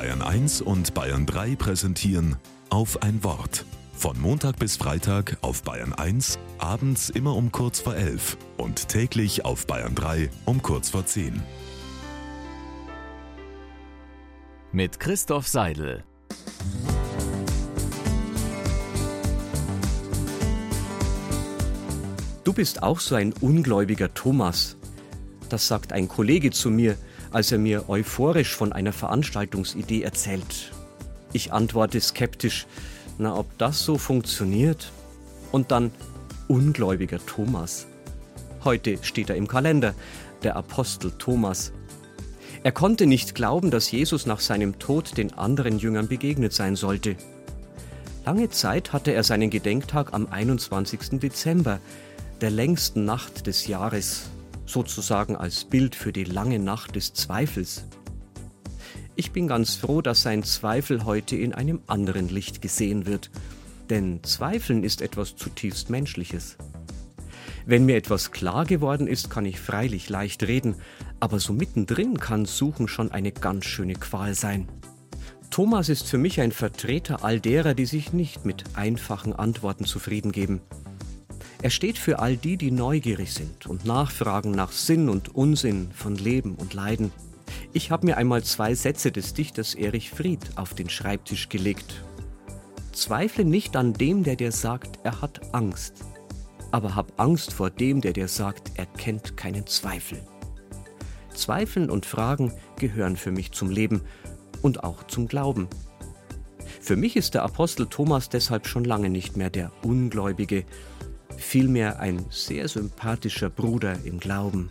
Bayern 1 und Bayern 3 präsentieren auf ein Wort. Von Montag bis Freitag auf Bayern 1, abends immer um kurz vor 11 und täglich auf Bayern 3 um kurz vor 10. Mit Christoph Seidel. Du bist auch so ein ungläubiger Thomas. Das sagt ein Kollege zu mir, als er mir euphorisch von einer Veranstaltungsidee erzählt. Ich antworte skeptisch, na ob das so funktioniert? Und dann ungläubiger Thomas. Heute steht er im Kalender, der Apostel Thomas. Er konnte nicht glauben, dass Jesus nach seinem Tod den anderen Jüngern begegnet sein sollte. Lange Zeit hatte er seinen Gedenktag am 21. Dezember, der längsten Nacht des Jahres, sozusagen als Bild für die lange Nacht des Zweifels. Ich bin ganz froh, dass sein Zweifel heute in einem anderen Licht gesehen wird, denn Zweifeln ist etwas zutiefst Menschliches. Wenn mir etwas klar geworden ist, kann ich freilich leicht reden, aber so mittendrin kann Suchen schon eine ganz schöne Qual sein. Thomas ist für mich ein Vertreter all derer, die sich nicht mit einfachen Antworten zufrieden geben. Er steht für all die, die neugierig sind und nachfragen nach Sinn und Unsinn von Leben und Leiden. Ich habe mir einmal zwei Sätze des Dichters Erich Fried auf den Schreibtisch gelegt. Zweifle nicht an dem, der dir sagt, er hat Angst, aber hab Angst vor dem, der dir sagt, er kennt keinen Zweifel. Zweifeln und Fragen gehören für mich zum Leben und auch zum Glauben. Für mich ist der Apostel Thomas deshalb schon lange nicht mehr der Ungläubige, vielmehr ein sehr sympathischer Bruder im Glauben.